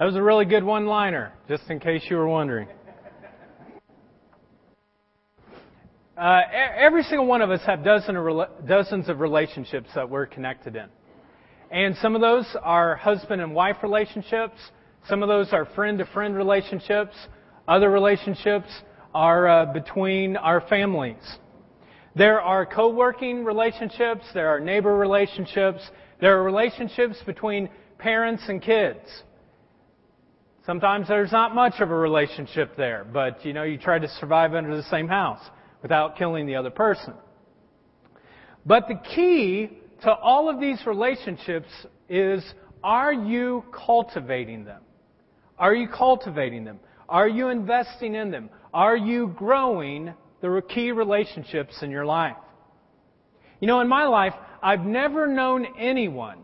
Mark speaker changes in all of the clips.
Speaker 1: That was a really good one liner, just in case you were wondering. Uh, every single one of us have dozen of dozens of relationships that we're connected in. And some of those are husband and wife relationships. Some of those are friend to friend relationships. Other relationships are uh, between our families. There are co-working relationships. There are neighbor relationships. There are relationships between parents and kids. Sometimes there's not much of a relationship there, but you know, you try to survive under the same house without killing the other person. But the key to all of these relationships is are you cultivating them? Are you cultivating them? Are you investing in them? Are you growing the key relationships in your life? You know, in my life, I've never known anyone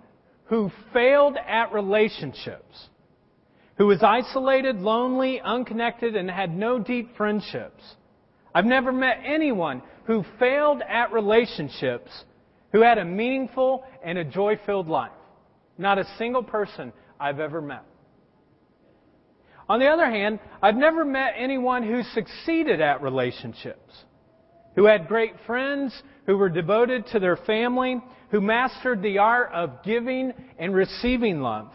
Speaker 1: who failed at relationships, who was isolated, lonely, unconnected, and had no deep friendships. I've never met anyone who failed at relationships who had a meaningful and a joy filled life. Not a single person I've ever met. On the other hand, I've never met anyone who succeeded at relationships, who had great friends, who were devoted to their family, who mastered the art of giving and receiving love.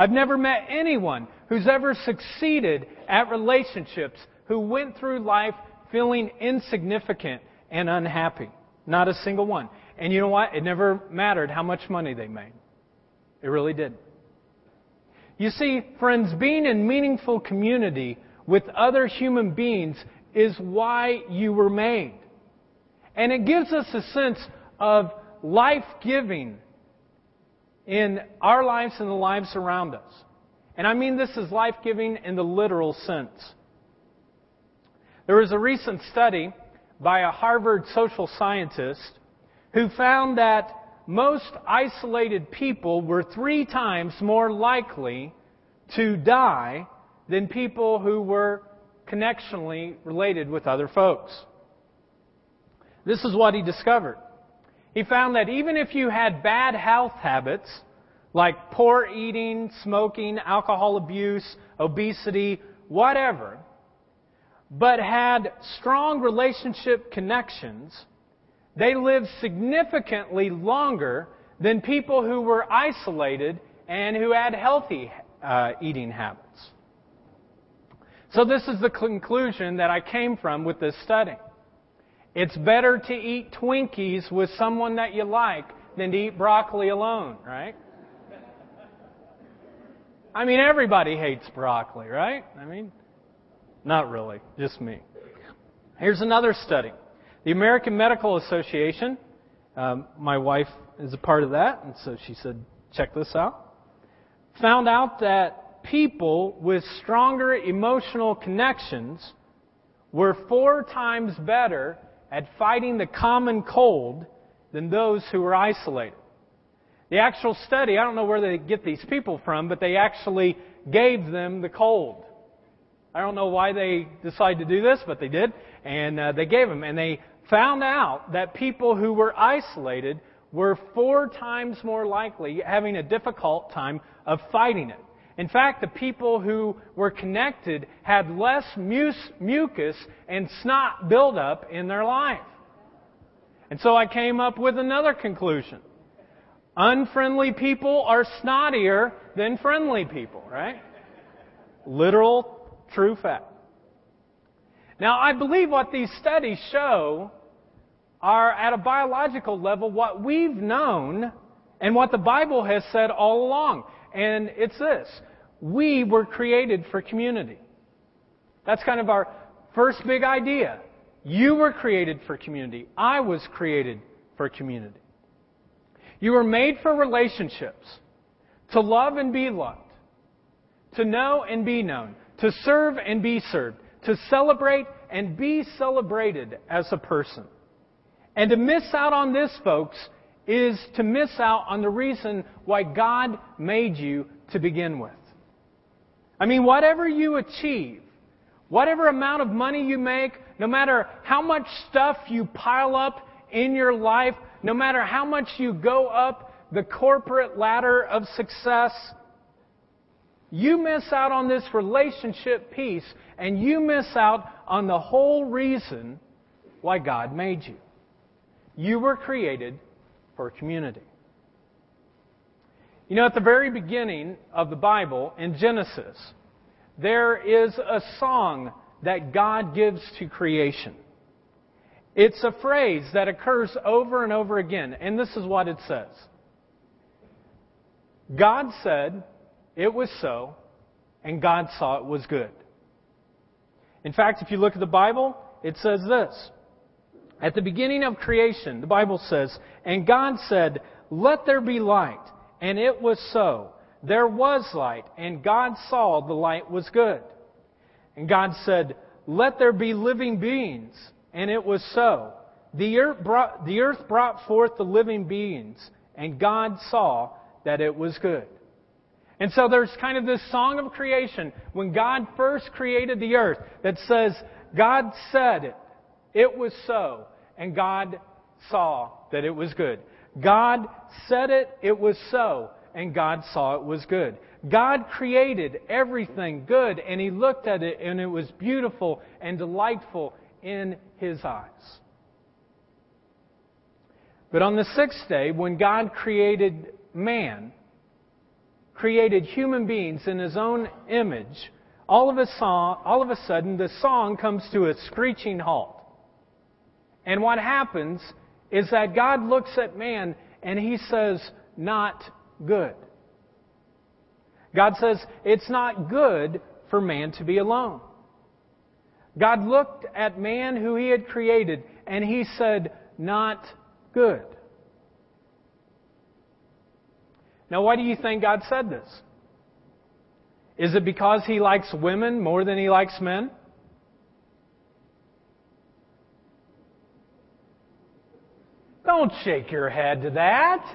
Speaker 1: I've never met anyone who's ever succeeded at relationships who went through life feeling insignificant and unhappy. Not a single one. And you know what? It never mattered how much money they made. It really did. You see, friends, being in meaningful community with other human beings is why you were made. And it gives us a sense of life giving in our lives and the lives around us. And I mean this is life giving in the literal sense. There was a recent study by a Harvard social scientist who found that most isolated people were three times more likely to die than people who were connectionally related with other folks. This is what he discovered. He found that even if you had bad health habits, like poor eating, smoking, alcohol abuse, obesity, whatever, but had strong relationship connections, they lived significantly longer than people who were isolated and who had healthy uh, eating habits. So this is the conclusion that I came from with this study. It's better to eat Twinkies with someone that you like than to eat broccoli alone, right? I mean, everybody hates broccoli, right? I mean, not really, just me. Here's another study. The American Medical Association, um, my wife is a part of that, and so she said, check this out. Found out that people with stronger emotional connections were four times better at fighting the common cold than those who were isolated. The actual study, I don't know where they get these people from, but they actually gave them the cold. I don't know why they decided to do this, but they did. And uh, they gave them. And they found out that people who were isolated were four times more likely having a difficult time of fighting it. In fact, the people who were connected had less mucus and snot buildup in their life. And so I came up with another conclusion. Unfriendly people are snottier than friendly people, right? Literal True fact. Now, I believe what these studies show are at a biological level what we've known and what the Bible has said all along. And it's this. We were created for community. That's kind of our first big idea. You were created for community. I was created for community. You were made for relationships, to love and be loved, to know and be known, to serve and be served, to celebrate and be celebrated as a person. And to miss out on this, folks, is to miss out on the reason why God made you to begin with. I mean, whatever you achieve, whatever amount of money you make, no matter how much stuff you pile up in your life, no matter how much you go up the corporate ladder of success, you miss out on this relationship piece and you miss out on the whole reason why God made you. You were created for community. You know, at the very beginning of the Bible, in Genesis, there is a song that God gives to creation. It's a phrase that occurs over and over again, and this is what it says God said, It was so, and God saw it was good. In fact, if you look at the Bible, it says this. At the beginning of creation, the Bible says, And God said, Let there be light. And it was so. There was light, and God saw the light was good. And God said, Let there be living beings. And it was so. The earth, brought, the earth brought forth the living beings, and God saw that it was good. And so there's kind of this song of creation when God first created the earth that says, God said it, it was so, and God saw that it was good. God said it, it was so, and God saw it was good. God created everything good, and He looked at it, and it was beautiful and delightful in His eyes. But on the sixth day, when God created man, created human beings in His own image, all of a, song, all of a sudden the song comes to a screeching halt. And what happens is that God looks at man and he says, not good. God says, it's not good for man to be alone. God looked at man who he had created and he said, not good. Now, why do you think God said this? Is it because he likes women more than he likes men? Don't shake your head to that.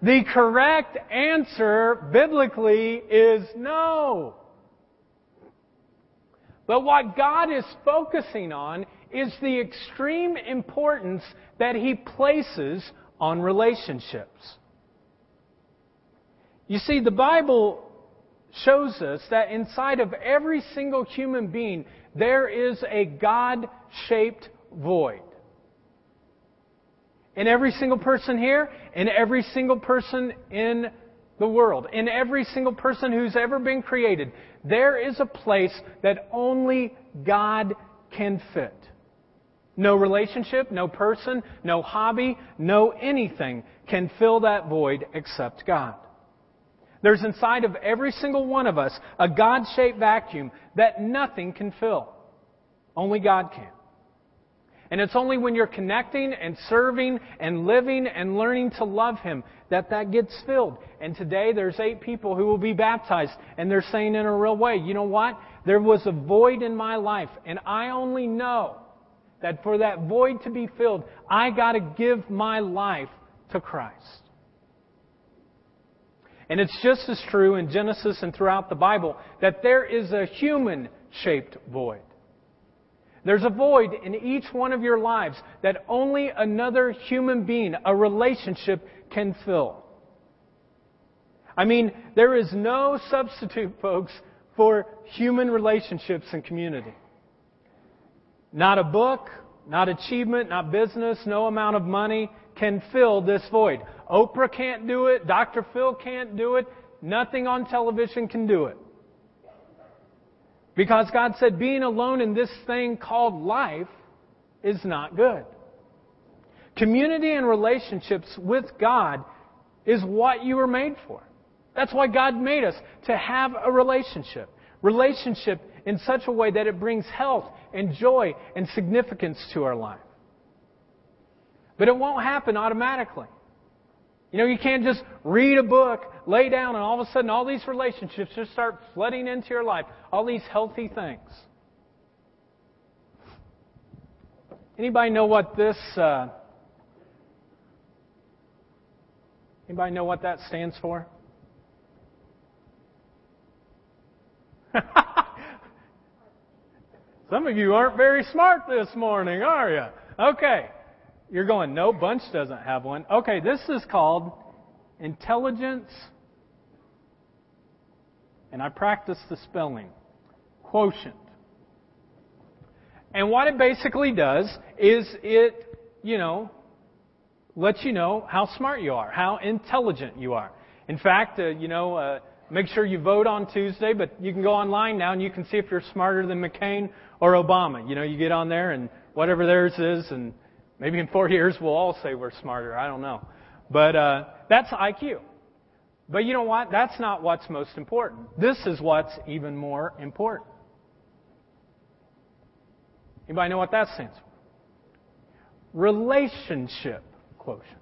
Speaker 1: The correct answer biblically is no. But what God is focusing on is the extreme importance that He places on relationships. You see, the Bible shows us that inside of every single human being, there is a God shaped void in every single person here, in every single person in the world, in every single person who's ever been created, there is a place that only God can fit. No relationship, no person, no hobby, no anything can fill that void except God. There's inside of every single one of us a God shaped vacuum that nothing can fill. Only God can. And it's only when you're connecting and serving and living and learning to love Him that that gets filled. And today there's eight people who will be baptized and they're saying in a real way, you know what? There was a void in my life and I only know that for that void to be filled, I gotta give my life to Christ. And it's just as true in Genesis and throughout the Bible that there is a human shaped void. There's a void in each one of your lives that only another human being, a relationship, can fill. I mean, there is no substitute, folks, for human relationships and community. Not a book, not achievement, not business, no amount of money can fill this void. Oprah can't do it, Dr. Phil can't do it, nothing on television can do it. Because God said being alone in this thing called life is not good. Community and relationships with God is what you were made for. That's why God made us, to have a relationship. Relationship in such a way that it brings health and joy and significance to our life. But it won't happen automatically. You know, you can't just read a book, lay down, and all of a sudden all these relationships just start flooding into your life. All these healthy things. Anybody know what this? Uh, anybody know what that stands for? Some of you aren't very smart this morning, are you? Okay. You're going, no, Bunch doesn't have one. Okay, this is called intelligence and I practiced the spelling. Quotient. And what it basically does is it, you know, lets you know how smart you are, how intelligent you are. In fact, uh, you know, uh, make sure you vote on Tuesday, but you can go online now and you can see if you're smarter than McCain or Obama. You know, you get on there and whatever theirs is, and maybe in four years we'll all say we're smarter. I don't know. But uh, that's IQ. But you know what? That's not what's most important. This is what's even more important. Anybody know what that stands for? Relationship quotient.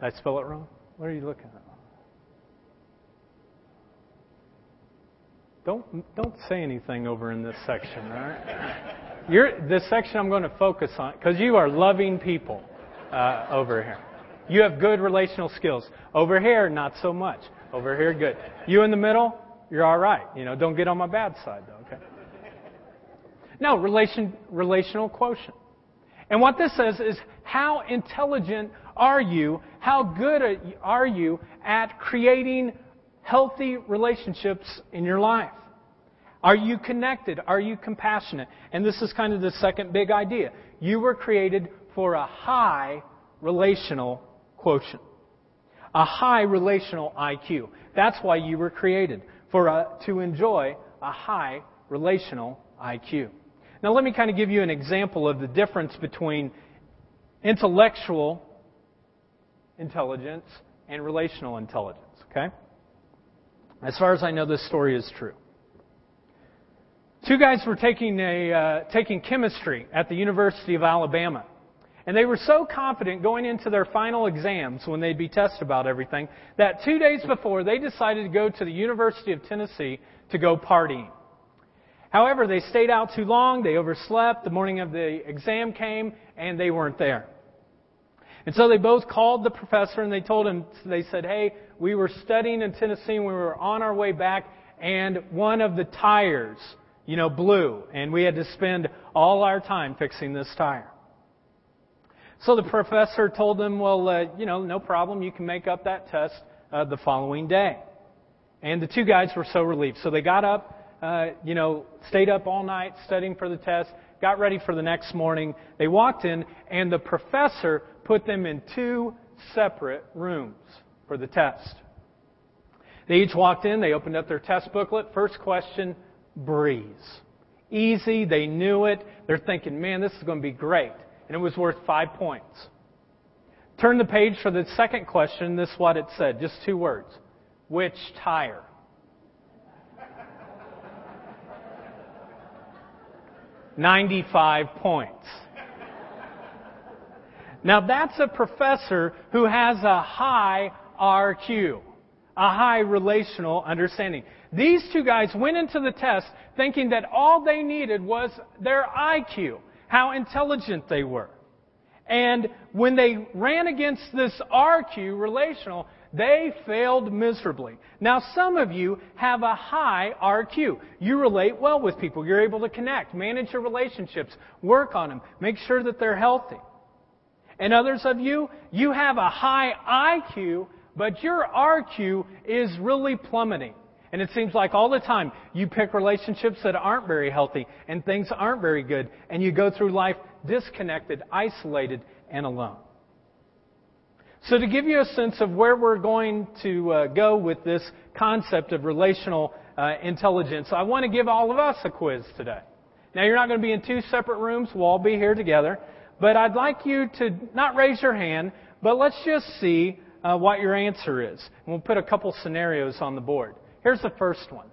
Speaker 1: Did I spell it wrong? What are you looking at? Don't don't say anything over in this section, all right? You're, this section I'm going to focus on because you are loving people uh, over here. You have good relational skills. Over here, not so much. Over here, good. You in the middle, you're all right. You know, don't get on my bad side though. Okay. No, relation relational quotient. And what this says is how intelligent are you? How good are you at creating healthy relationships in your life? Are you connected? Are you compassionate? And this is kind of the second big idea. You were created for a high relational quotient, a high relational IQ. That's why you were created, for a, to enjoy a high relational IQ. Now, let me kind of give you an example of the difference between intellectual intelligence and relational intelligence, okay? As far as I know, this story is true. Two guys were taking, a, uh, taking chemistry at the University of Alabama. And they were so confident going into their final exams when they'd be tested about everything that two days before they decided to go to the University of Tennessee to go partying. However, they stayed out too long, they overslept, the morning of the exam came, and they weren't there. And so they both called the professor and they told him, they said, hey, we were studying in Tennessee and we were on our way back and one of the tires, you know, blew and we had to spend all our time fixing this tire. So the professor told them, well, uh, you know, no problem. You can make up that test uh, the following day. And the two guys were so relieved. So they got up, uh, you know, stayed up all night studying for the test, got ready for the next morning. They walked in, and the professor put them in two separate rooms for the test. They each walked in, they opened up their test booklet. First question breeze. Easy, they knew it. They're thinking, man, this is going to be great. And it was worth five points. Turn the page for the second question. This is what it said just two words. Which tire? 95 points. Now that's a professor who has a high RQ, a high relational understanding. These two guys went into the test thinking that all they needed was their IQ, how intelligent they were. And when they ran against this RQ relational, they failed miserably. Now, some of you have a high RQ. You relate well with people. You're able to connect, manage your relationships, work on them, make sure that they're healthy. And others of you, you have a high IQ, but your RQ is really plummeting. And it seems like all the time you pick relationships that aren't very healthy and things aren't very good, and you go through life disconnected, isolated, and alone. So, to give you a sense of where we're going to uh, go with this concept of relational uh, intelligence, I want to give all of us a quiz today. Now, you're not going to be in two separate rooms, we'll all be here together. But I'd like you to not raise your hand, but let's just see uh, what your answer is. And we'll put a couple scenarios on the board. Here's the first one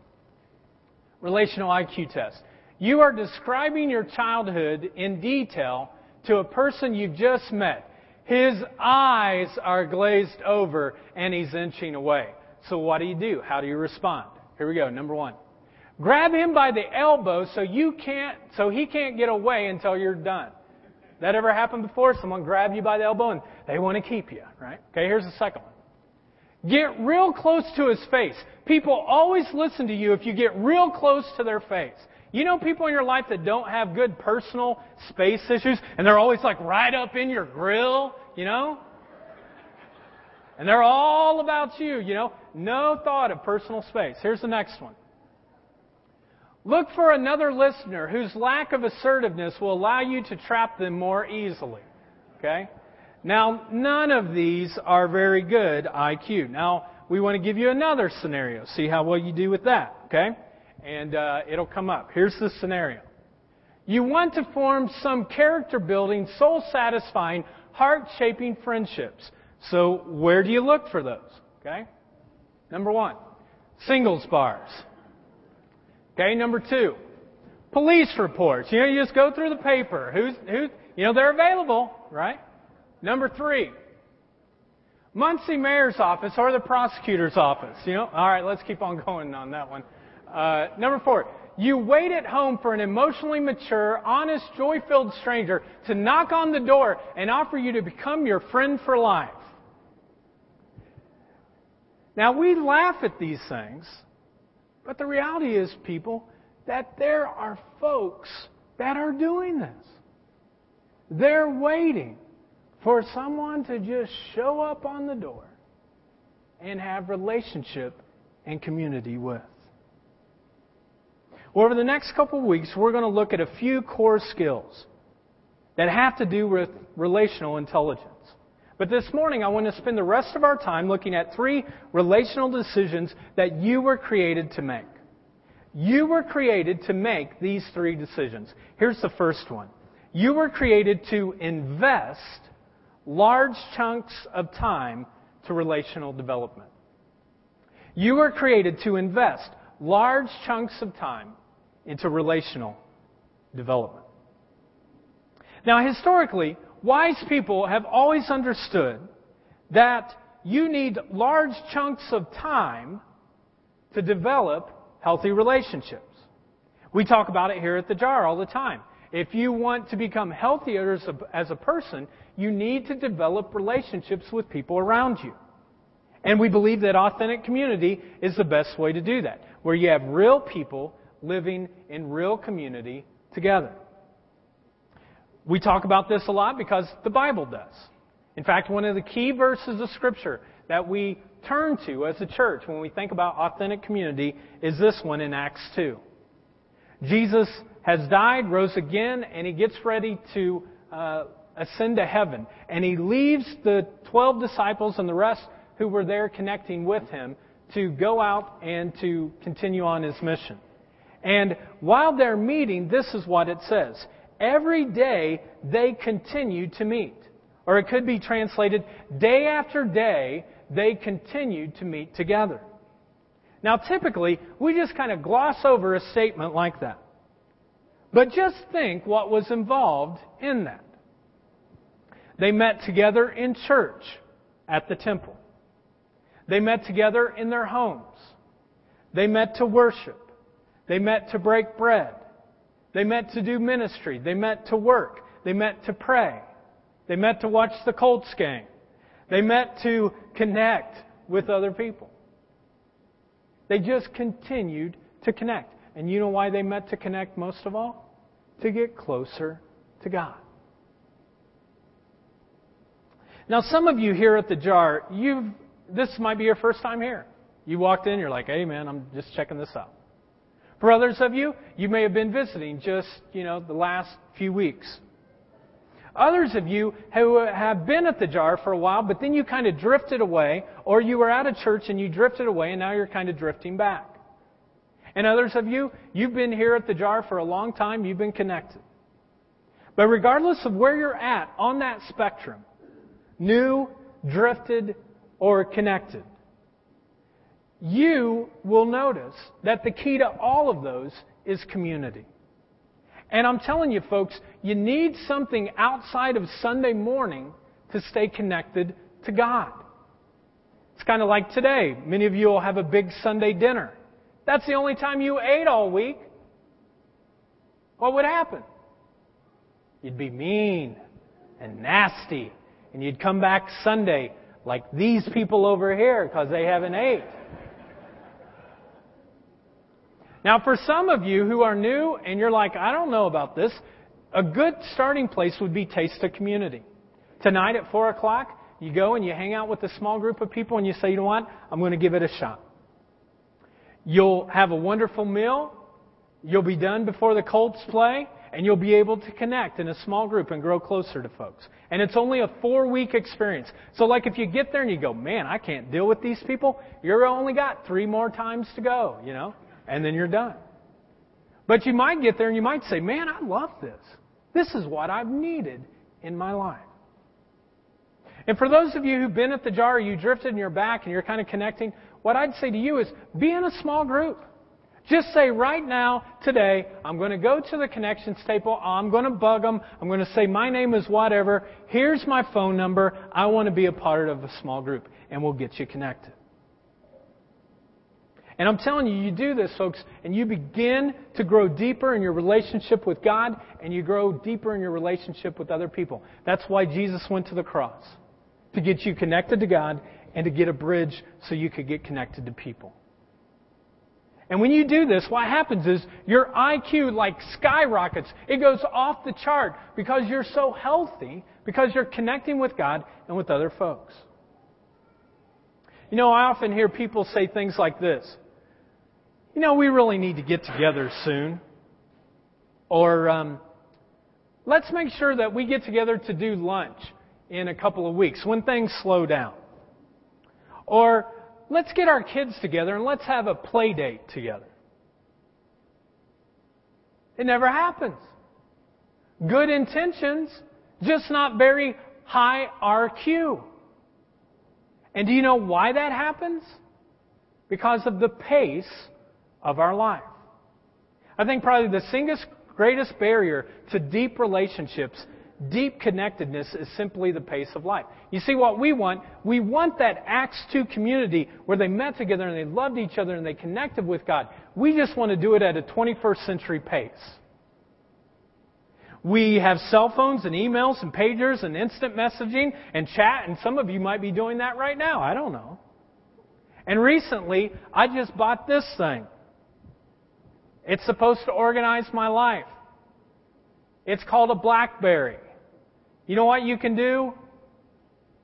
Speaker 1: Relational IQ test. You are describing your childhood in detail to a person you've just met. His eyes are glazed over and he's inching away. So what do you do? How do you respond? Here we go. Number one. Grab him by the elbow so you can't, so he can't get away until you're done. That ever happened before? Someone grab you by the elbow and they want to keep you, right? Okay, here's the second one. Get real close to his face. People always listen to you if you get real close to their face. You know people in your life that don't have good personal space issues and they're always like right up in your grill, you know? And they're all about you, you know? No thought of personal space. Here's the next one. Look for another listener whose lack of assertiveness will allow you to trap them more easily. Okay? Now, none of these are very good IQ. Now, we want to give you another scenario. See how well you do with that. Okay? And uh, it'll come up. Here's the scenario. You want to form some character building, soul satisfying, heart shaping friendships. So, where do you look for those? Okay? Number one, singles bars. Okay, number two, police reports. You know, you just go through the paper. Who's, who, you know, they're available, right? Number three, Muncie Mayor's office or the prosecutor's office. You know, all right, let's keep on going on that one. Uh, number four, you wait at home for an emotionally mature, honest, joy-filled stranger to knock on the door and offer you to become your friend for life. Now we laugh at these things but the reality is, people, that there are folks that are doing this. They're waiting for someone to just show up on the door and have relationship and community with. Well, over the next couple of weeks, we're going to look at a few core skills that have to do with relational intelligence. But this morning, I want to spend the rest of our time looking at three relational decisions that you were created to make. You were created to make these three decisions. Here's the first one. You were created to invest large chunks of time to relational development. You were created to invest large chunks of time into relational development. Now, historically, wise people have always understood that you need large chunks of time to develop healthy relationships. We talk about it here at the jar all the time. If you want to become healthier as a, as a person, you need to develop relationships with people around you. And we believe that authentic community is the best way to do that, where you have real people living in real community together. We talk about this a lot because the Bible does. In fact, one of the key verses of Scripture that we turn to as a church when we think about authentic community is this one in Acts 2. Jesus has died, rose again, and he gets ready to uh, ascend to heaven. And he leaves the 12 disciples and the rest who were there connecting with him to go out and to continue on his mission. And while they're meeting, this is what it says. Every day they continued to meet. Or it could be translated, day after day they continued to meet together. Now typically, we just kind of gloss over a statement like that. But just think what was involved in that. They met together in church at the temple. They met together in their homes. They met to worship. They met to break bread. They met to do ministry. They met to work. They met to pray. They met to watch the Colts game. They met to connect with other people. They just continued to connect. And you know why they met to connect most of all? To get closer to God. Now, some of you here at the jar, you've, this might be your first time here. You walked in, you're like, hey man, I'm just checking this out. For others of you, you may have been visiting just, you know, the last few weeks. Others of you who have been at the jar for a while, but then you kind of drifted away, or you were at a church and you drifted away, and now you're kind of drifting back. And others of you, you've been here at the jar for a long time, you've been connected. But regardless of where you're at on that spectrum, new, drifted, or connected, you will notice that the key to all of those is community. And I'm telling you, folks, you need something outside of Sunday morning to stay connected to God. It's kind of like today. Many of you will have a big Sunday dinner. That's the only time you ate all week. What would happen? You'd be mean and nasty, and you'd come back Sunday like these people over here because they haven't ate. Now, for some of you who are new and you're like, I don't know about this, a good starting place would be Taste of Community. Tonight at 4 o'clock, you go and you hang out with a small group of people and you say, you know what? I'm going to give it a shot. You'll have a wonderful meal. You'll be done before the Colts play and you'll be able to connect in a small group and grow closer to folks. And it's only a four week experience. So like if you get there and you go, man, I can't deal with these people, you're only got three more times to go, you know, and then you're done. But you might get there and you might say, man, I love this. This is what I've needed in my life. And for those of you who've been at the jar, you drifted and you're back and you're kind of connecting, what I'd say to you is be in a small group. Just say right now, today, I'm going to go to the connections table. I'm going to bug them. I'm going to say my name is whatever. Here's my phone number. I want to be a part of a small group. And we'll get you connected. And I'm telling you, you do this, folks, and you begin to grow deeper in your relationship with God and you grow deeper in your relationship with other people. That's why Jesus went to the cross. To get you connected to God and to get a bridge so you could get connected to people. And when you do this, what happens is your IQ like skyrockets. It goes off the chart because you're so healthy, because you're connecting with God and with other folks. You know, I often hear people say things like this. You know, we really need to get together soon. Or, um, let's make sure that we get together to do lunch in a couple of weeks when things slow down. Or, let's get our kids together and let's have a play date together. It never happens. Good intentions, just not very high RQ. And do you know why that happens? Because of the pace of our life. I think probably the single greatest barrier to deep relationships deep connectedness is simply the pace of life. You see, what we want, we want that Acts 2 community where they met together and they loved each other and they connected with God. We just want to do it at a 21st century pace. We have cell phones and emails and pagers and instant messaging and chat, and some of you might be doing that right now. I don't know. And recently, I just bought this thing. It's supposed to organize my life. It's called a Blackberry. You know what you can do?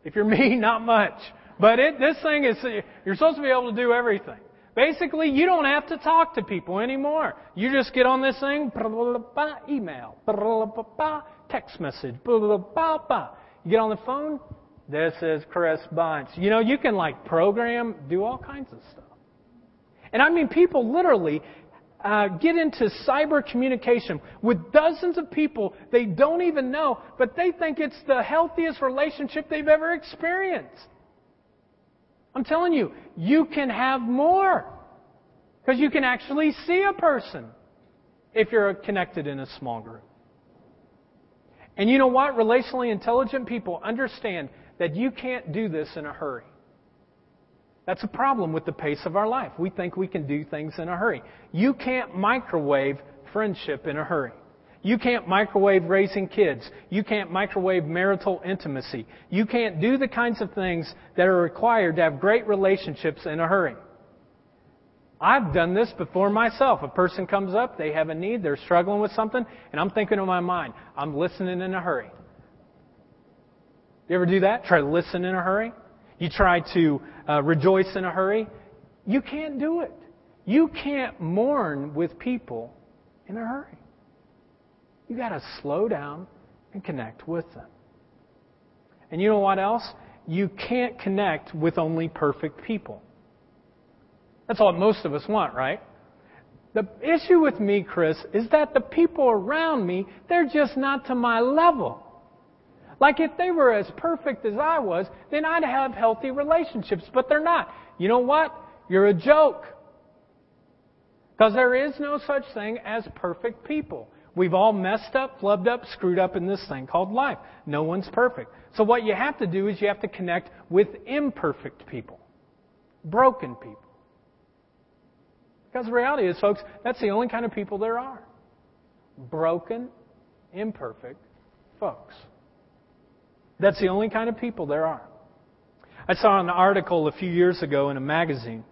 Speaker 1: If you're me, not much. But it, this thing is, you're supposed to be able to do everything. Basically, you don't have to talk to people anymore. You just get on this thing, email, text message, you get on the phone, this is Chris Bunch. You know, you can like program, do all kinds of stuff. And I mean, people literally uh, get into cyber communication with dozens of people they don't even know, but they think it's the healthiest relationship they've ever experienced. I'm telling you, you can have more. Because you can actually see a person if you're connected in a small group. And you know what? Relationally intelligent people understand that you can't do this in a hurry. That's a problem with the pace of our life. We think we can do things in a hurry. You can't microwave friendship in a hurry. You can't microwave raising kids. You can't microwave marital intimacy. You can't do the kinds of things that are required to have great relationships in a hurry. I've done this before myself. A person comes up, they have a need, they're struggling with something, and I'm thinking in my mind, I'm listening in a hurry. You ever do that? Try to listen in a hurry? You try to uh, rejoice in a hurry. You can't do it. You can't mourn with people in a hurry. You got to slow down and connect with them. And you know what else? You can't connect with only perfect people. That's what most of us want, right? The issue with me, Chris, is that the people around me, they're just not to my level. Like if they were as perfect as I was, then I'd have healthy relationships, but they're not. You know what? You're a joke. Because there is no such thing as perfect people. We've all messed up, flubbed up, screwed up in this thing called life. No one's perfect. So what you have to do is you have to connect with imperfect people. Broken people. Because the reality is, folks, that's the only kind of people there are. Broken, imperfect folks. That's the only kind of people there are. I saw an article a few years ago in a magazine.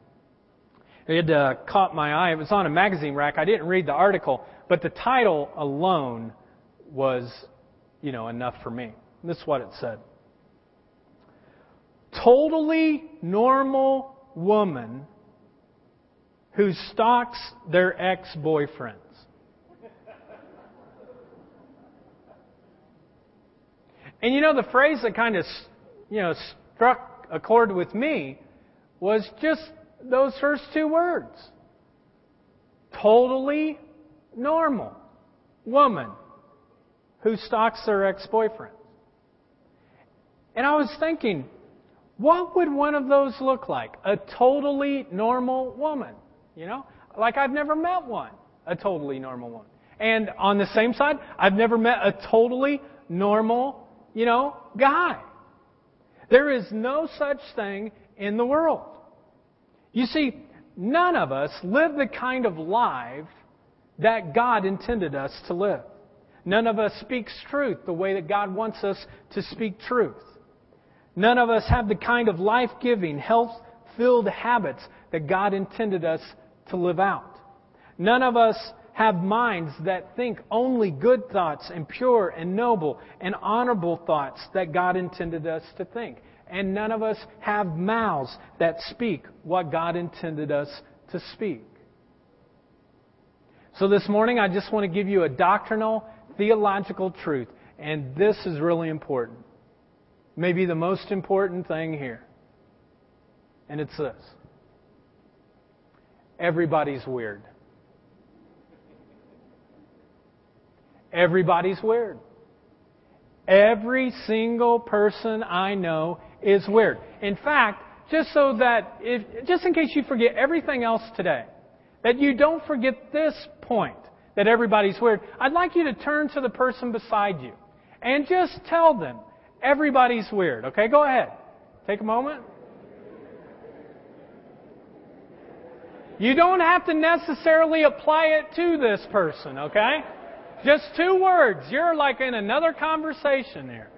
Speaker 1: It uh, caught my eye. It was on a magazine rack. I didn't read the article, but the title alone was, you know, enough for me. This is what it said. Totally normal woman who stalks their ex-boyfriends. And you know, the phrase that kind of, you know, struck a chord with me was just those first two words. Totally normal woman who stalks her ex-boyfriend. And I was thinking, what would one of those look like? A totally normal woman. You know? Like I've never met one, a totally normal one. And on the same side, I've never met a totally normal, you know, guy. There is no such thing in the world. You see, none of us live the kind of life that God intended us to live. None of us speaks truth the way that God wants us to speak truth. None of us have the kind of life giving, health filled habits that God intended us to live out. None of us have minds that think only good thoughts and pure and noble and honorable thoughts that God intended us to think. And none of us have mouths that speak what God intended us to speak. So this morning, I just want to give you a doctrinal, theological truth. And this is really important. Maybe the most important thing here. And it's this everybody's weird. Everybody's weird. Every single person I know is weird. In fact, just so that, if, just in case you forget everything else today, that you don't forget this point that everybody's weird, I'd like you to turn to the person beside you and just tell them everybody's weird. Okay, go ahead. Take a moment. You don't have to necessarily apply it to this person, okay? Just two words. You're like in another conversation there.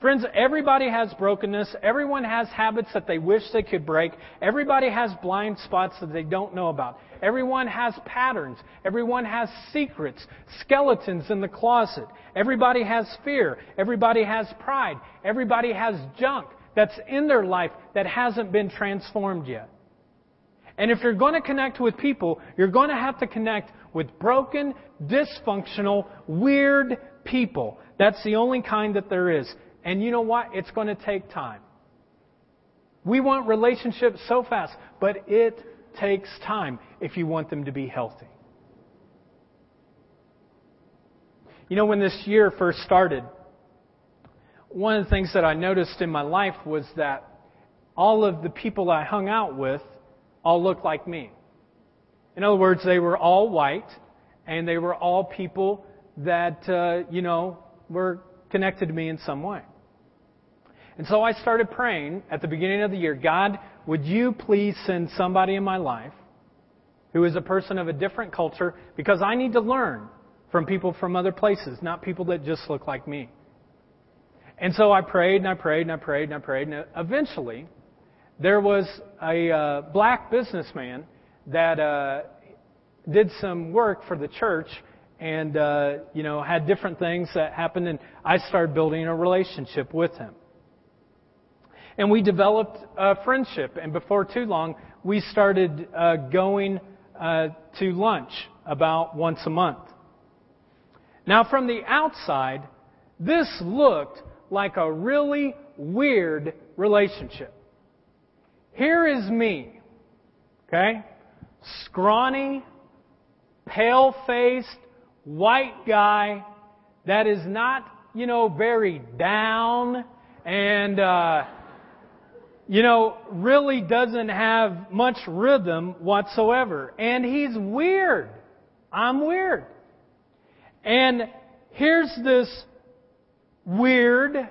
Speaker 1: Friends, everybody has brokenness. Everyone has habits that they wish they could break. Everybody has blind spots that they don't know about. Everyone has patterns. Everyone has secrets, skeletons in the closet. Everybody has fear. Everybody has pride. Everybody has junk that's in their life that hasn't been transformed yet. And if you're going to connect with people, you're going to have to connect with broken, dysfunctional, weird people. That's the only kind that there is. And you know what? It's going to take time. We want relationships so fast, but it takes time if you want them to be healthy. You know, when this year first started, one of the things that I noticed in my life was that all of the people I hung out with all looked like me. In other words, they were all white, and they were all people that, uh, you know, were connected to me in some way. And so I started praying at the beginning of the year God, would you please send somebody in my life who is a person of a different culture because I need to learn from people from other places, not people that just look like me. And so I prayed and I prayed and I prayed and I prayed, and eventually there was a uh, black businessman that uh, did some work for the church and uh, you know had different things that happened, and I started building a relationship with him. And we developed a friendship, and before too long, we started uh, going uh, to lunch about once a month. Now, from the outside, this looked like a really weird relationship. Here is me, okay? Scrawny, pale faced, white guy that is not, you know, very down and, uh, you know, really doesn't have much rhythm whatsoever. And he's weird. I'm weird. And here's this weird,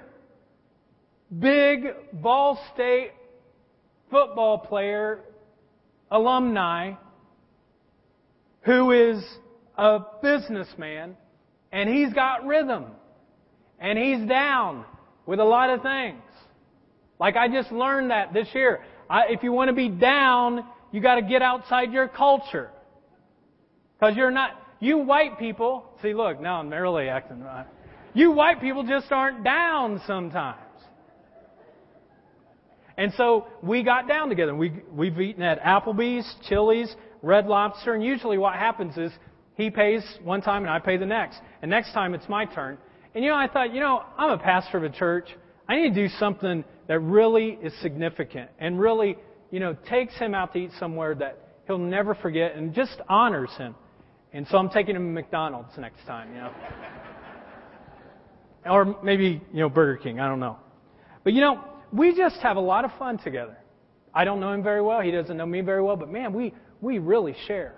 Speaker 1: big Ball State football player, alumni, who is a businessman, and he's got rhythm. And he's down with a lot of things. Like I just learned that this year. I, if you want to be down, you got to get outside your culture. Because you're not, you white people, see, look, now I'm really acting right. You white people just aren't down sometimes. And so we got down together. We, we've eaten at Applebee's, Chili's, Red Lobster, and usually what happens is he pays one time and I pay the next. And next time it's my turn. And you know, I thought, you know, I'm a pastor of a church. I need to do something that really is significant and really, you know, takes him out to eat somewhere that he'll never forget and just honors him. And so I'm taking him to McDonald's next time, you know. or maybe, you know, Burger King, I don't know. But you know, we just have a lot of fun together. I don't know him very well, he doesn't know me very well, but man, we we really share.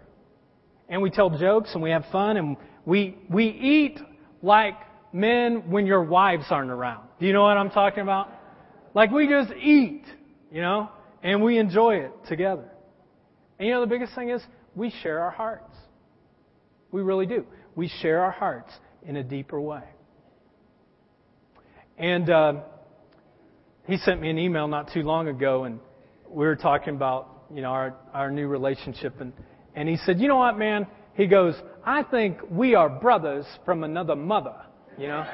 Speaker 1: And we tell jokes and we have fun and we we eat like men when your wives aren't around. Do you know what I'm talking about? Like we just eat, you know, and we enjoy it together. And you know the biggest thing is we share our hearts. We really do. We share our hearts in a deeper way. And uh, he sent me an email not too long ago, and we were talking about you know our our new relationship, and and he said, you know what, man? He goes, I think we are brothers from another mother, you know,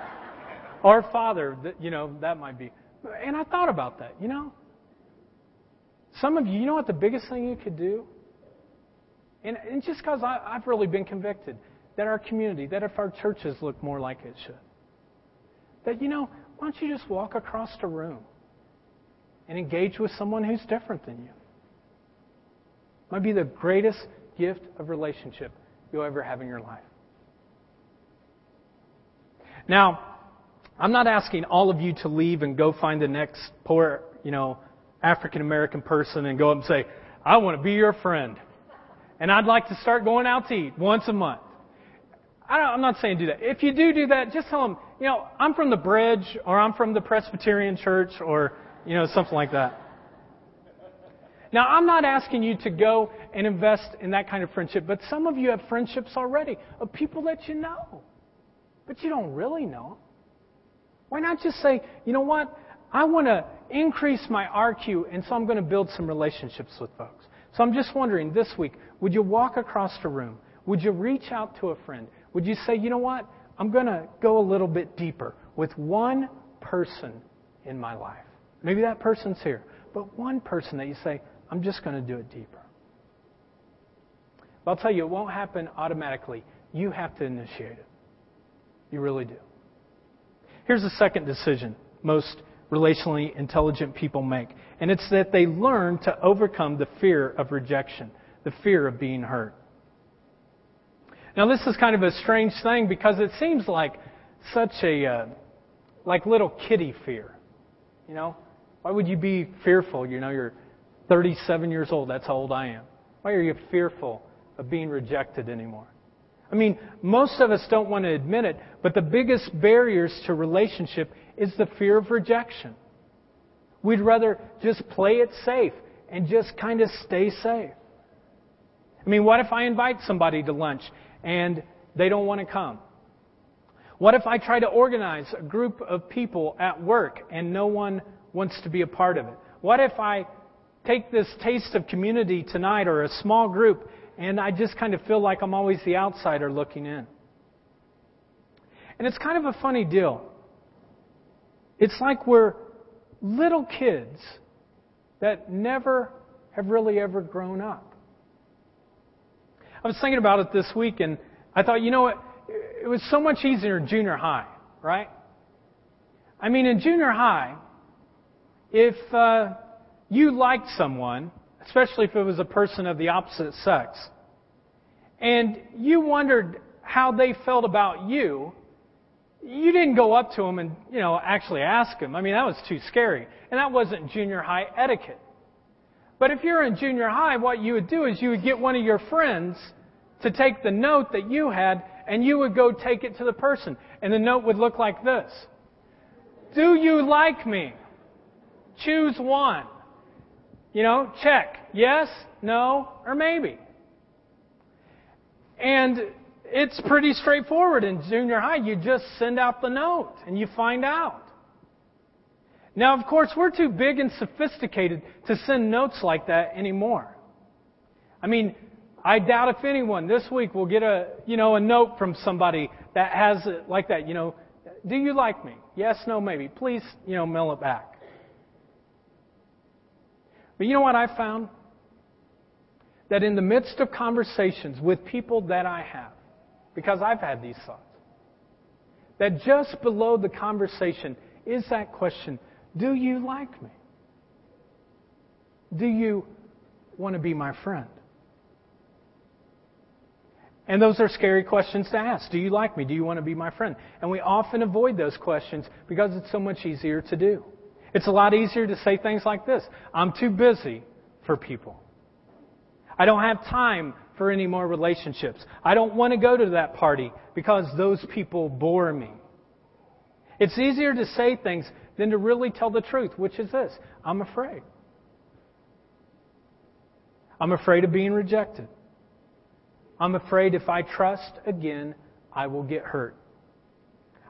Speaker 1: or father, you know, that might be. And I thought about that, you know. Some of you, you know what the biggest thing you could do? And, and just because I've really been convicted that our community, that if our churches look more like it should, that, you know, why don't you just walk across the room and engage with someone who's different than you? It Might be the greatest gift of relationship you'll ever have in your life. Now, I'm not asking all of you to leave and go find the next poor, you know, African American person and go up and say, I want to be your friend. And I'd like to start going out to eat once a month. I am not saying do that. If you do do that, just tell them, you know, I'm from the bridge or I'm from the Presbyterian church or, you know, something like that. Now, I'm not asking you to go and invest in that kind of friendship, but some of you have friendships already of people that you know, but you don't really know. Why not just say, you know what? I want to increase my RQ, and so I'm going to build some relationships with folks. So I'm just wondering this week, would you walk across the room? Would you reach out to a friend? Would you say, you know what? I'm going to go a little bit deeper with one person in my life. Maybe that person's here, but one person that you say, I'm just going to do it deeper. But I'll tell you, it won't happen automatically. You have to initiate it. You really do. Here's the second decision most relationally intelligent people make, and it's that they learn to overcome the fear of rejection, the fear of being hurt. Now, this is kind of a strange thing because it seems like such a uh, like little kitty fear. You know, why would you be fearful? You know, you're 37 years old. That's how old I am. Why are you fearful of being rejected anymore? I mean, most of us don't want to admit it, but the biggest barriers to relationship is the fear of rejection. We'd rather just play it safe and just kind of stay safe. I mean, what if I invite somebody to lunch and they don't want to come? What if I try to organize a group of people at work and no one wants to be a part of it? What if I take this taste of community tonight or a small group and I just kind of feel like I'm always the outsider looking in? And it's kind of a funny deal. It's like we're little kids that never have really ever grown up. I was thinking about it this week and I thought, you know what? It was so much easier in junior high, right? I mean, in junior high, if uh, you liked someone, especially if it was a person of the opposite sex, and you wondered how they felt about you, you didn't go up to them and, you know, actually ask them. I mean, that was too scary. And that wasn't junior high etiquette. But if you're in junior high, what you would do is you would get one of your friends to take the note that you had and you would go take it to the person. And the note would look like this. Do you like me? Choose one. You know, check. Yes, no, or maybe. And it's pretty straightforward in junior high. You just send out the note and you find out. Now, of course, we're too big and sophisticated to send notes like that anymore. I mean, I doubt if anyone this week will get a, you know, a note from somebody that has it like that, you know, do you like me? Yes, no, maybe. Please, you know, mail it back. But you know what I found? That in the midst of conversations with people that I have, because I've had these thoughts, that just below the conversation is that question Do you like me? Do you want to be my friend? And those are scary questions to ask. Do you like me? Do you want to be my friend? And we often avoid those questions because it's so much easier to do. It's a lot easier to say things like this I'm too busy for people. I don't have time for any more relationships. I don't want to go to that party because those people bore me. It's easier to say things than to really tell the truth, which is this I'm afraid. I'm afraid of being rejected. I'm afraid if I trust again, I will get hurt.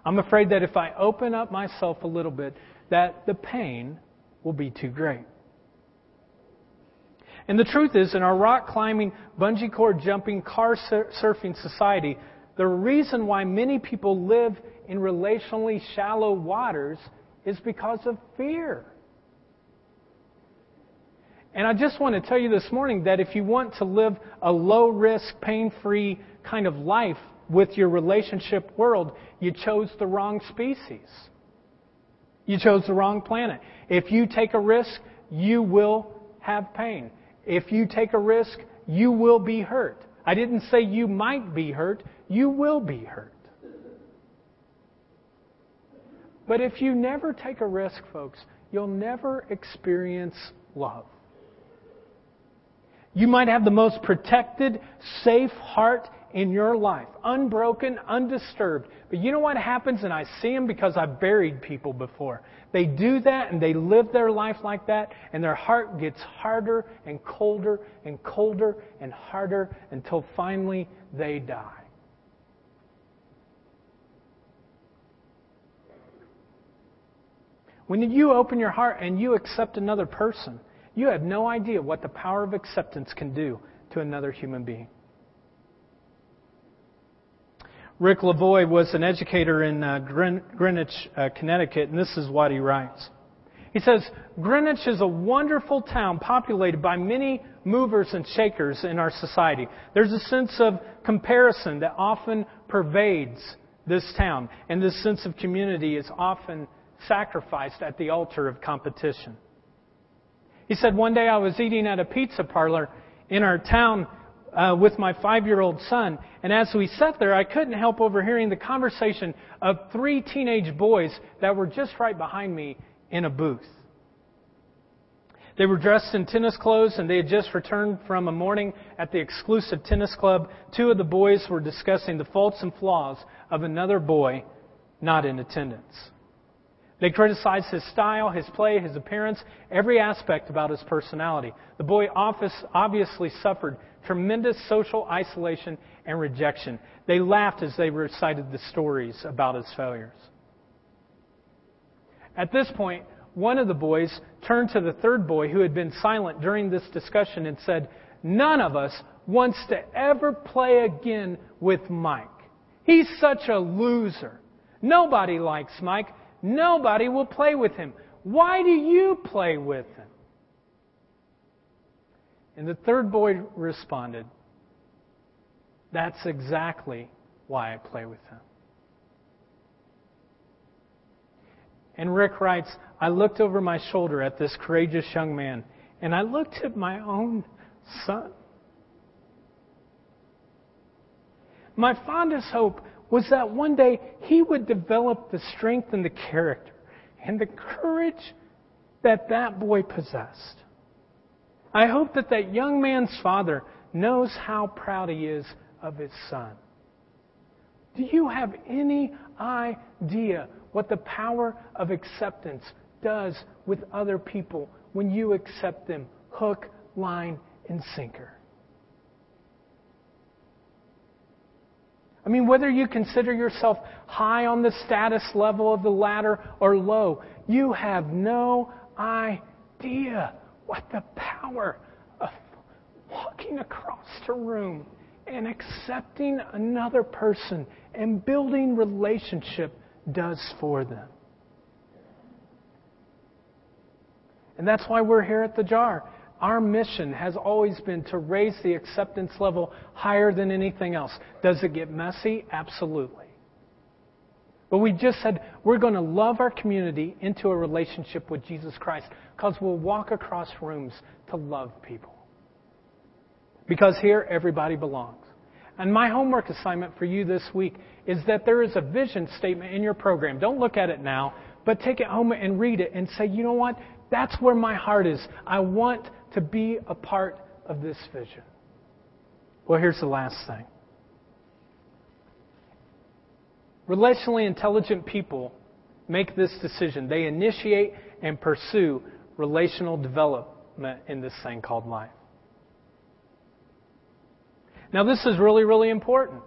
Speaker 1: I'm afraid that if I open up myself a little bit, that the pain will be too great. And the truth is, in our rock climbing, bungee cord jumping, car surfing society, the reason why many people live in relationally shallow waters is because of fear. And I just want to tell you this morning that if you want to live a low risk, pain free kind of life with your relationship world, you chose the wrong species. You chose the wrong planet. If you take a risk, you will have pain. If you take a risk, you will be hurt. I didn't say you might be hurt, you will be hurt. But if you never take a risk, folks, you'll never experience love. You might have the most protected, safe heart in your life, unbroken, undisturbed. But you know what happens? And I see them because I've buried people before. They do that and they live their life like that, and their heart gets harder and colder and colder and harder until finally they die. When you open your heart and you accept another person, you have no idea what the power of acceptance can do to another human being. Rick Lavoie was an educator in uh, Greenwich, uh, Connecticut, and this is what he writes. He says, Greenwich is a wonderful town populated by many movers and shakers in our society. There's a sense of comparison that often pervades this town, and this sense of community is often sacrificed at the altar of competition. He said, One day I was eating at a pizza parlor in our town uh, with my five year old son, and as we sat there, I couldn't help overhearing the conversation of three teenage boys that were just right behind me in a booth. They were dressed in tennis clothes and they had just returned from a morning at the exclusive tennis club. Two of the boys were discussing the faults and flaws of another boy not in attendance. They criticized his style, his play, his appearance, every aspect about his personality. The boy obviously suffered tremendous social isolation and rejection. They laughed as they recited the stories about his failures. At this point, one of the boys turned to the third boy who had been silent during this discussion and said, None of us wants to ever play again with Mike. He's such a loser. Nobody likes Mike. Nobody will play with him. Why do you play with him? And the third boy responded, That's exactly why I play with him. And Rick writes, I looked over my shoulder at this courageous young man, and I looked at my own son. My fondest hope was that one day he would develop the strength and the character and the courage that that boy possessed. I hope that that young man's father knows how proud he is of his son. Do you have any idea what the power of acceptance does with other people when you accept them hook, line, and sinker? Mean, whether you consider yourself high on the status level of the ladder or low, you have no idea what the power of walking across a room and accepting another person and building relationship does for them. And that's why we're here at the jar. Our mission has always been to raise the acceptance level higher than anything else. Does it get messy? Absolutely. But we just said we're going to love our community into a relationship with Jesus Christ because we'll walk across rooms to love people. Because here, everybody belongs. And my homework assignment for you this week is that there is a vision statement in your program. Don't look at it now, but take it home and read it and say, you know what? That's where my heart is. I want to be a part of this vision. Well, here's the last thing. Relationally intelligent people make this decision. They initiate and pursue relational development in this thing called life. Now, this is really, really important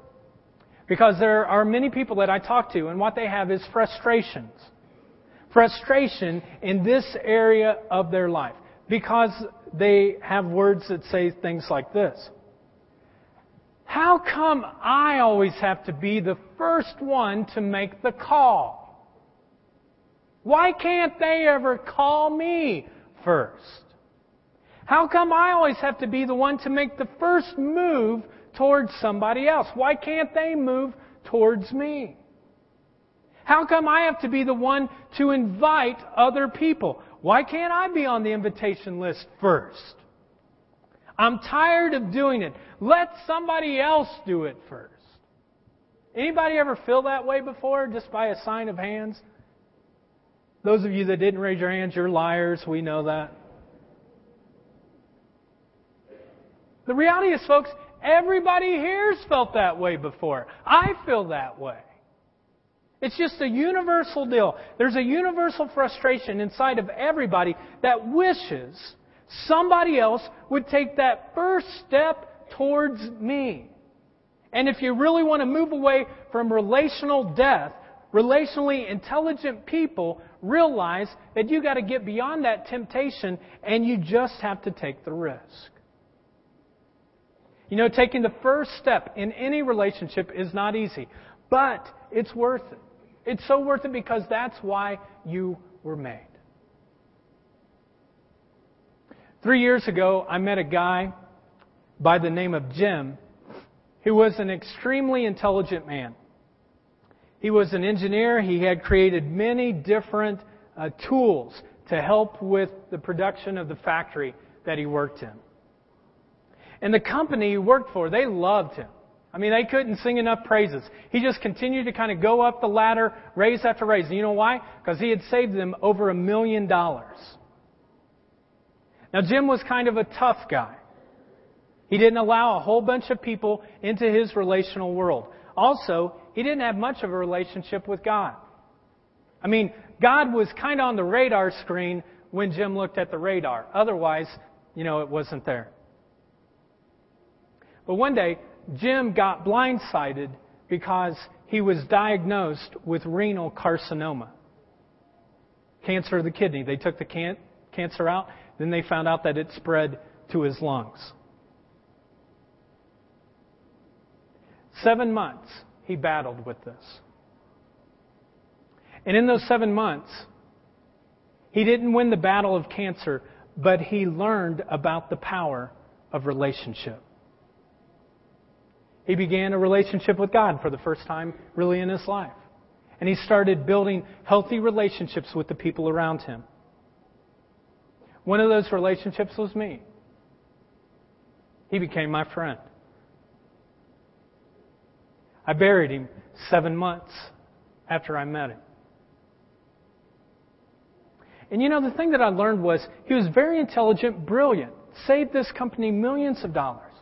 Speaker 1: because there are many people that I talk to, and what they have is frustrations frustration in this area of their life because they have words that say things like this. How come I always have to be the first one to make the call? Why can't they ever call me first? How come I always have to be the one to make the first move towards somebody else? Why can't they move towards me? How come I have to be the one to invite other people? Why can't I be on the invitation list first? I'm tired of doing it. Let somebody else do it first. Anybody ever feel that way before just by a sign of hands? Those of you that didn't raise your hands, you're liars. We know that. The reality is, folks, everybody here's felt that way before. I feel that way. It's just a universal deal. There's a universal frustration inside of everybody that wishes somebody else would take that first step towards me. And if you really want to move away from relational death, relationally intelligent people realize that you got to get beyond that temptation and you just have to take the risk. You know, taking the first step in any relationship is not easy, but it's worth it. It's so worth it because that's why you were made. Three years ago, I met a guy by the name of Jim who was an extremely intelligent man. He was an engineer. He had created many different uh, tools to help with the production of the factory that he worked in. And the company he worked for, they loved him. I mean, they couldn't sing enough praises. He just continued to kind of go up the ladder, raise after raise. And you know why? Because he had saved them over a million dollars. Now, Jim was kind of a tough guy. He didn't allow a whole bunch of people into his relational world. Also, he didn't have much of a relationship with God. I mean, God was kind of on the radar screen when Jim looked at the radar. Otherwise, you know, it wasn't there. But one day, Jim got blindsided because he was diagnosed with renal carcinoma. Cancer of the kidney. They took the can- cancer out, then they found out that it spread to his lungs. Seven months he battled with this. And in those seven months, he didn't win the battle of cancer, but he learned about the power of relationship. He began a relationship with God for the first time, really, in his life. And he started building healthy relationships with the people around him. One of those relationships was me. He became my friend. I buried him seven months after I met him. And you know, the thing that I learned was he was very intelligent, brilliant, saved this company millions of dollars.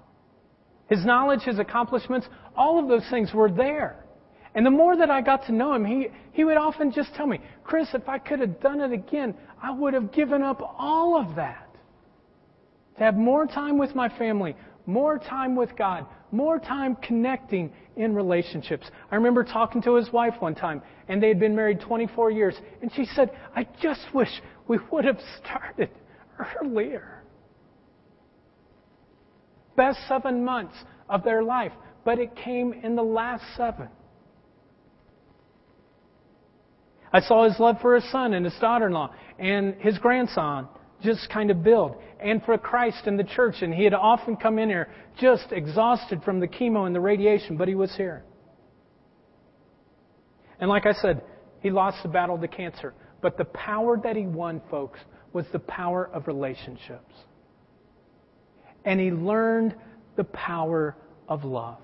Speaker 1: His knowledge, his accomplishments, all of those things were there. And the more that I got to know him, he, he would often just tell me, Chris, if I could have done it again, I would have given up all of that. To have more time with my family, more time with God, more time connecting in relationships. I remember talking to his wife one time, and they had been married 24 years, and she said, I just wish we would have started earlier. Best seven months of their life, but it came in the last seven. I saw his love for his son and his daughter in law and his grandson just kind of build. And for Christ and the church. And he had often come in here just exhausted from the chemo and the radiation, but he was here. And like I said, he lost the battle to cancer. But the power that he won, folks, was the power of relationships. And he learned the power of love.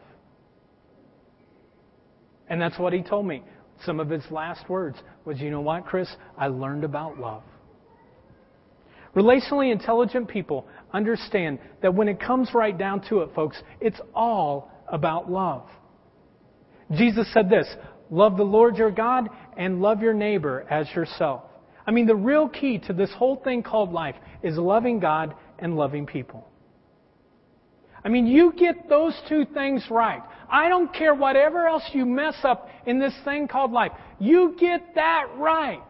Speaker 1: And that's what he told me. Some of his last words was, You know what, Chris? I learned about love. Relationally intelligent people understand that when it comes right down to it, folks, it's all about love. Jesus said this Love the Lord your God and love your neighbor as yourself. I mean, the real key to this whole thing called life is loving God and loving people. I mean, you get those two things right. I don't care whatever else you mess up in this thing called life. You get that right.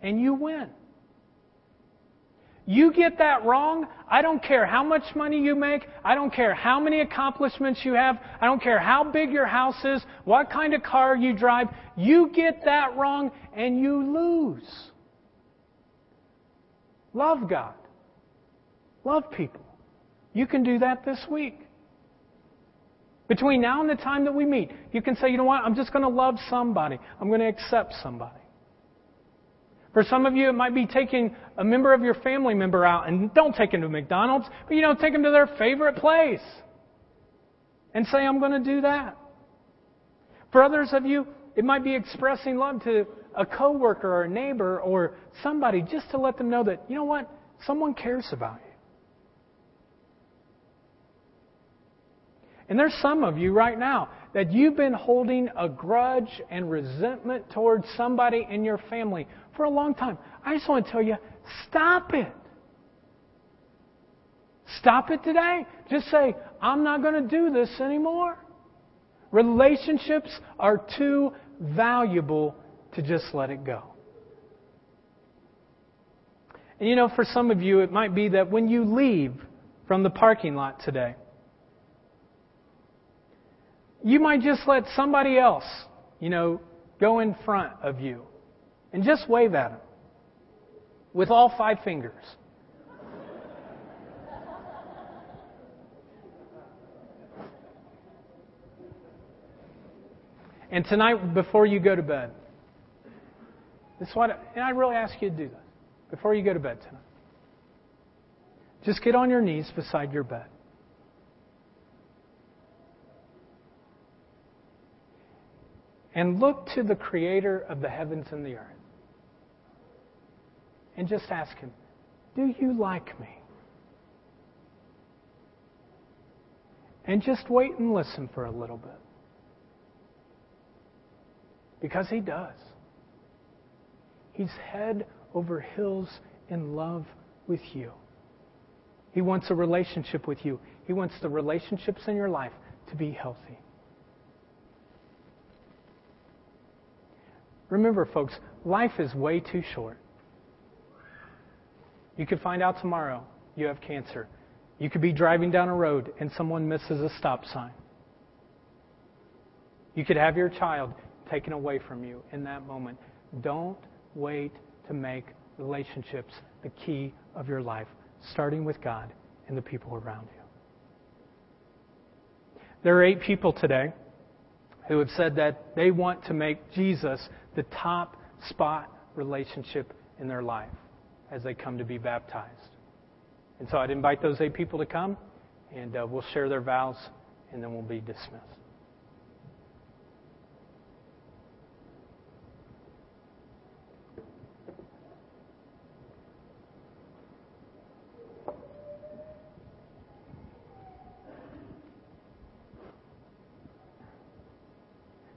Speaker 1: And you win. You get that wrong, I don't care how much money you make, I don't care how many accomplishments you have, I don't care how big your house is, what kind of car you drive, you get that wrong and you lose. Love God. Love people. You can do that this week. Between now and the time that we meet, you can say, you know what, I'm just going to love somebody. I'm going to accept somebody. For some of you, it might be taking a member of your family member out, and don't take them to McDonald's, but you know, take them to their favorite place. And say, I'm going to do that. For others of you, it might be expressing love to a coworker or a neighbor or somebody just to let them know that, you know what, someone cares about you. And there's some of you right now that you've been holding a grudge and resentment towards somebody in your family for a long time. I just want to tell you, stop it. Stop it today. Just say, I'm not going to do this anymore. Relationships are too valuable to just let it go. And you know, for some of you, it might be that when you leave from the parking lot today, you might just let somebody else, you know, go in front of you and just wave at them with all five fingers. And tonight, before you go to bed, this is what, and I really ask you to do this before you go to bed tonight. Just get on your knees beside your bed. And look to the creator of the heavens and the earth. And just ask him, Do you like me? And just wait and listen for a little bit. Because he does. He's head over hills in love with you. He wants a relationship with you. He wants the relationships in your life to be healthy. Remember, folks, life is way too short. You could find out tomorrow you have cancer. You could be driving down a road and someone misses a stop sign. You could have your child taken away from you in that moment. Don't wait to make relationships the key of your life, starting with God and the people around you. There are eight people today who have said that they want to make Jesus the top spot relationship in their life as they come to be baptized. And so I'd invite those eight people to come, and uh, we'll share their vows, and then we'll be dismissed.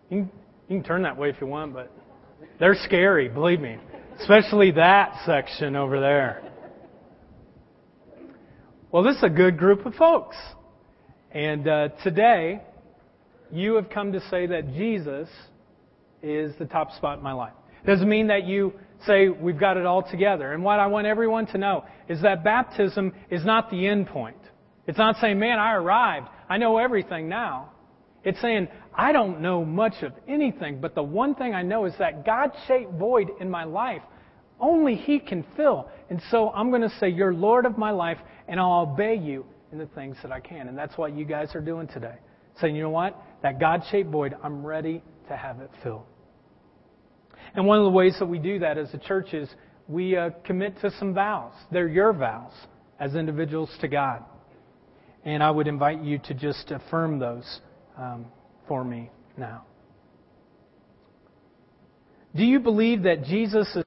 Speaker 1: You can, you can turn that way if you want, but. They're scary, believe me. Especially that section over there. Well, this is a good group of folks. And uh, today, you have come to say that Jesus is the top spot in my life. Doesn't mean that you say we've got it all together. And what I want everyone to know is that baptism is not the end point. It's not saying, man, I arrived. I know everything now. It's saying, I don't know much of anything, but the one thing I know is that God shaped void in my life. Only He can fill. And so I'm going to say, You're Lord of my life, and I'll obey you in the things that I can. And that's what you guys are doing today. Saying, you know what? That God shaped void, I'm ready to have it filled. And one of the ways that we do that as a church is we uh, commit to some vows. They're your vows as individuals to God. And I would invite you to just affirm those um, for me now. Do you believe that Jesus is